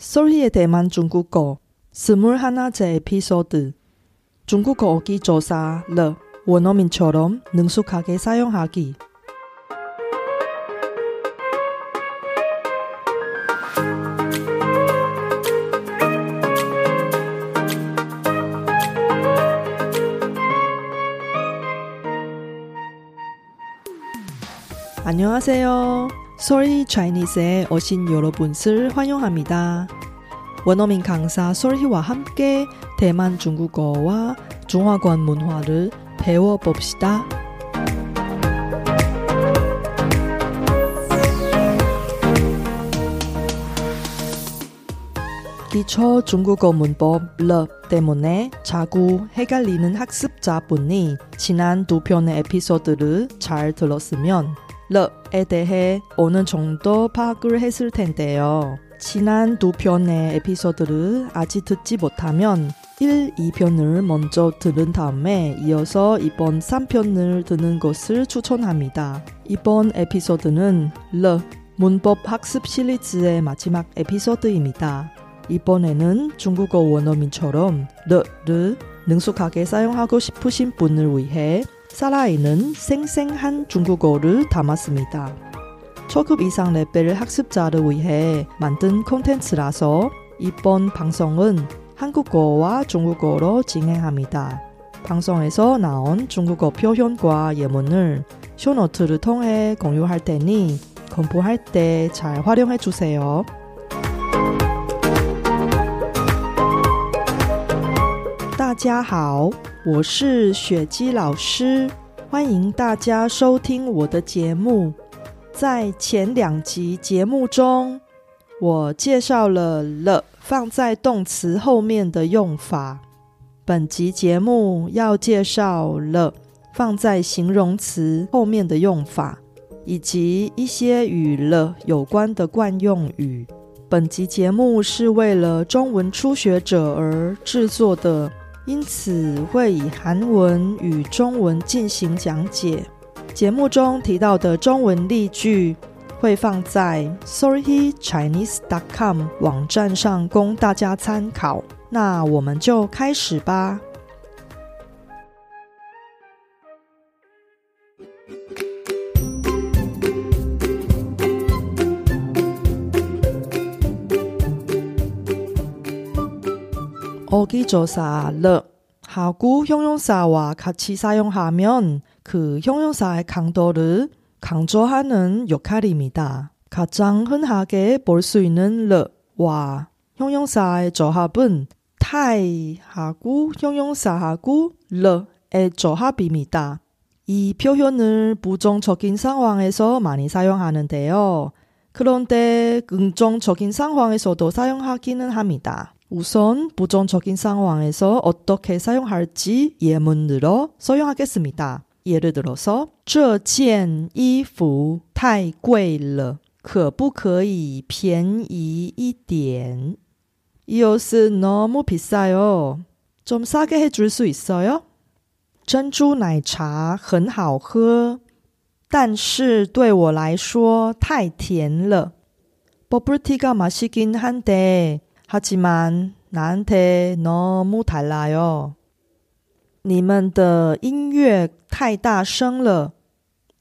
소리의 대만 중국어 스물 하나째 에피소드 중국어 어기 조사 러 원어민처럼 능숙하게 사용하기 안녕하세요. 소리 차이니스에 오신 여러분을 환영합니다. 원어민 강사 솔희와 함께 대만 중국어와 중화권 문화를 배워봅시다. 기초 중국어 문법 러 때문에 자꾸 헷갈리는 학습자분이 지난 두 편의 에피소드를 잘 들었으면 러에 대해 어느 정도 파악을 했을 텐데요. 지난 두 편의 에피소드를 아직 듣지 못하면 1, 2편을 먼저 들은 다음에 이어서 이번 3편을 듣는 것을 추천합니다. 이번 에피소드는 러 문법 학습 시리즈의 마지막 에피소드입니다. 이번에는 중국어 원어민처럼 러를 능숙하게 사용하고 싶으신 분을 위해 사라이는 생생한 중국어를 담았습니다. 초급 이상 레벨 학습자를 위해 만든 콘텐츠라서 이번 방송은 한국어와 중국어로 진행합니다. 방송에서 나온 중국어 표현과 예문을 쇼노트를 통해 공유할 테니 공부할 때 잘 활용해 주세요. 다자하오 我是雪姬老师，欢迎大家收听我的节目。在前两集节目中，我介绍了了放在动词后面的用法。本集节目要介绍了放在形容词后面的用法，以及一些与了有关的惯用语。本集节目是为了中文初学者而制作的。因此会以韩文与中文进行讲解。节目中提到的中文例句会放在 sorry chinese dot com 网站上供大家参考。那我们就开始吧。 르 하고 형용사와 같이 사용하면 그 형용사의 강도를 강조하는 역할입니다. 가장 흔하게 볼 수 있는 르와 형용사의 조합은 타이하고 형용사하고 르의 조합입니다. 이 표현을 부정적인 상황에서 많이 사용하는데요. 그런데 긍정적인 상황에서도 사용하기는 합니다. 우선 부정적인 상황에서 어떻게 사용할지 예문으로 사용하겠습니다. 예를 들어서 这件衣服太贵了可不可以便宜一点이 옷은 너무 비싸요. 좀 싸게 해줄 수 있어요? 珍珠奶茶很好喝但是对我来说太甜了 버블티가 맛있긴 한데 하지만 나한테 너무 달라요. 你们的音乐太大声了，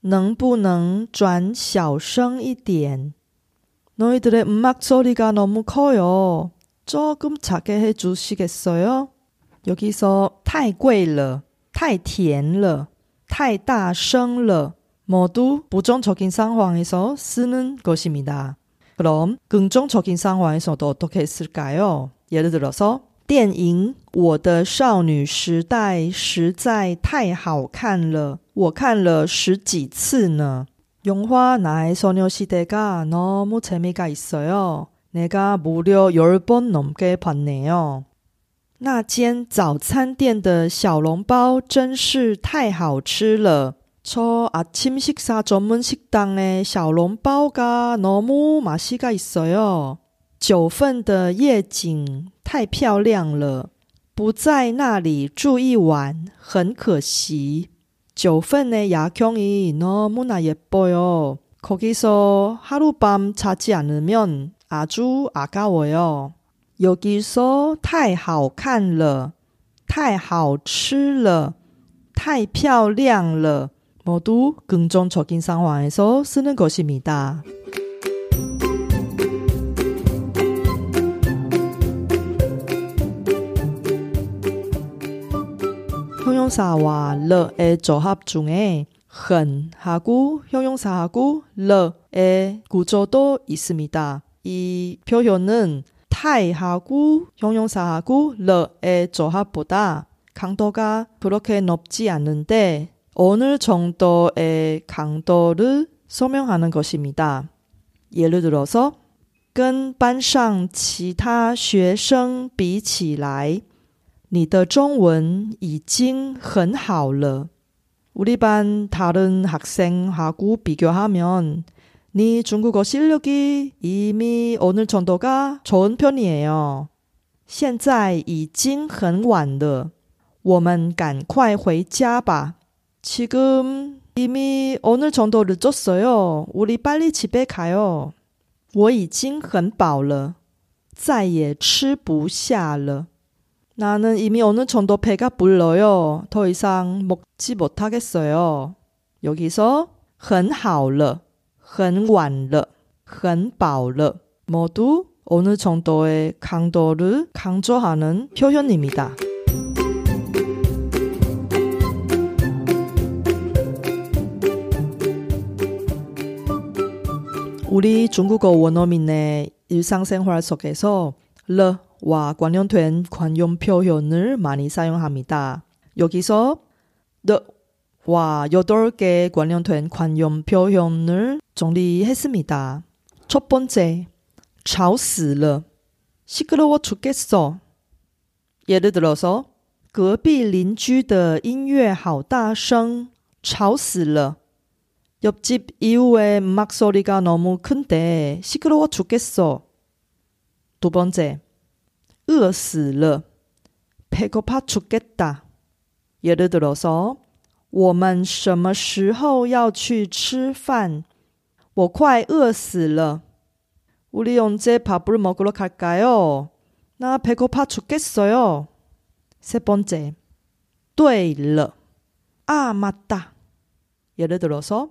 能不能转小声一点? 너희들의 음악 소리가 너무 커요. 조금 작게 해주시겠어요? 여기서 太贵了,太甜了,太大声了 모두 부정적인 상황에서 쓰는 것입니다. 그럼 긍정적인 상황에서도 어떻게 했을까요? 예를 들어서 电影《我的少女时代》实在太好看了，我看了十几次呢。 영화 나의 소녀시대가 너무 재미가 있어요. 내가 무려 10번 넘게 봤네요. 那间早餐店的小笼包真是太好吃了。 저 아침 식사 전문 식당의 小笼包가 너무 맛이가 있어요. 九份的夜景太漂亮了，不在那里住一晚很可惜。九份의 야경이 너무나 예뻐요. 거기서 하룻밤 자지 않으면 아주 아까워요. 여기서 太好看了,太好吃了,太漂亮了 모두 긍정적인 상황에서 쓰는 것입니다. 형용사와 러의 조합 중에 很하고 형용사하고 러의 구조도 있습니다. 이 표현은 타이하고 형용사하고 러의 조합보다 강도가 그렇게 높지 않은데 어느 정도의 강도를 설명하는 것입니다. 예를 들어서 跟班上其他学生比起来，你的中文已经很好了。 우리 반 다른 학생하고 비교하면 네 중국어 실력이 이미 어느 정도가 좋은 편이에요. 现在已经很晚了.我们赶快回家吧. 지금 이미 어느 정도 늦었어요. 우리 빨리 집에 가요. 我已经很饱了.再也吃不下了. 나는 이미 어느 정도 배가 불러요. 더 이상 먹지 못하겠어요. 여기서 很好了, 很晚了, 很饱了 모두 어느 정도의 강도를 강조하는 표현입니다. 우리 중국어 원어민의 일상생활 속에서 르와 관련된 관용 표현을 많이 사용합니다. 여기서 the와 8개 관련된 관용 표현을 정리했습니다. 첫 번째, 吵死了. 시끄러워 죽겠어. 예를 들어서 隔壁邻居的音乐好大声,吵死了. 옆집 이웃의 음악 소리가 너무 큰데 시끄러워 죽겠어. 두 번째, 饿死了. 배고파 죽겠다. 예를 들어서 我们什么时候要去吃饭?我快饿死了. 우리 언제 밥을 먹으러 갈까요? 나 배고파 죽겠어요. 세 번째. 对了. 아, 맞다. 예를 들어서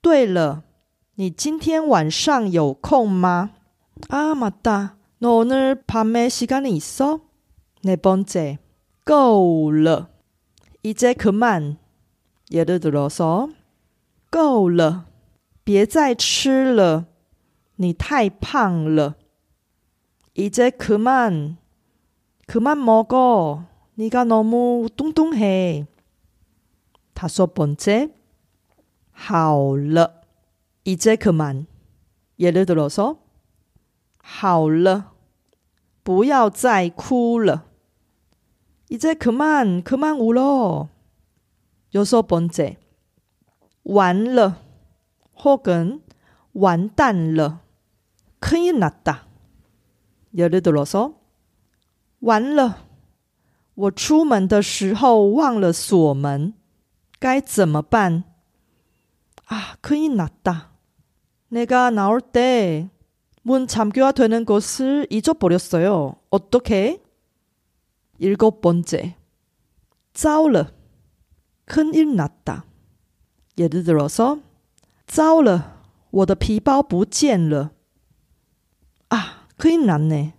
对了,你今天晚上有空吗? 아, 맞다. 너 오늘 밤에 시간이 있어? 네 번째, 够了. 이제 그만. 예를 들어서 够了,别再吃了.你太胖了. 이제 그만. 그만 먹어. 네가 너무 뚱뚱해. 다섯 번째, 好了. 이제 그만. 예를 들어서 好了。不要再哭了。이제그만그만울어여섯번째完了혹은完蛋了큰일났다예를들어서完了我出门的时候忘了锁门该怎么办 아큰일났다내가나올때문 잠겨야 되는 것을 잊어버렸어요. 어떻게? 일곱 번째. 糟了. 큰일 났다. 예를 들어서 糟了,我的皮包不见了. 아, 큰일 났네.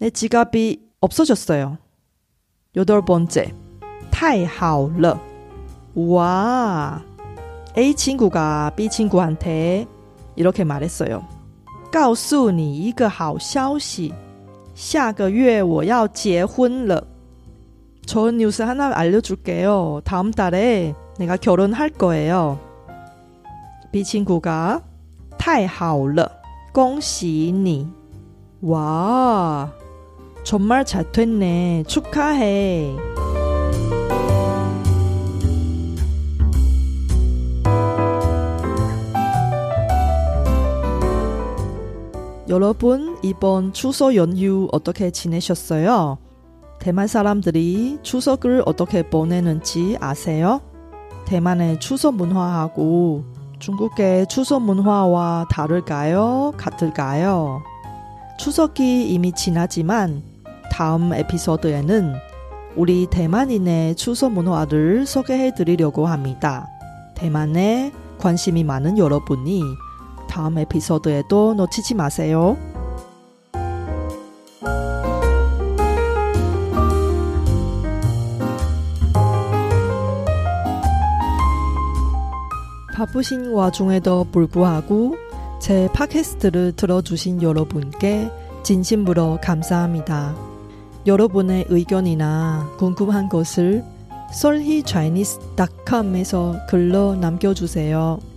내 지갑이 없어졌어요. 여덟 번째. 太好了. 와. A 친구가 B 친구한테 이렇게 말했어요. 告诉你一个好消息，下个月我要结婚了。좋은뉴스하나알려줄게요다음달에내가결혼할거예요 B 친구가太好了，恭喜你！哇，정말잘됐네축하해 여러분, 이번 추석 연휴 어떻게 지내셨어요? 대만 사람들이 추석을 어떻게 보내는지 아세요? 대만의 추석 문화하고 중국의 추석 문화와 다를까요? 같을까요? 추석이 이미 지나지만 다음 에피소드에는 우리 대만인의 추석 문화를 소개해 드리려고 합니다. 대만에 관심이 많은 여러분이 다음 에피소드에도 놓치지 마세요. 바쁘신 와중에도 불구하고 제 팟캐스트를 들어주신 여러분께 진심으로 감사합니다. 여러분의 의견이나 궁금한 것을 solhichinese.com에서 글로 남겨주세요.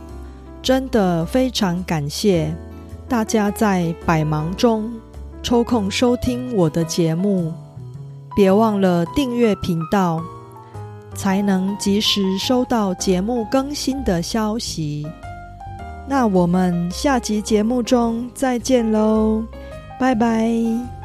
真的非常感谢大家在百忙中抽空收听我的节目。别忘了订阅频道，才能及时收到节目更新的消息。那我们下集节目中再见喽，拜拜。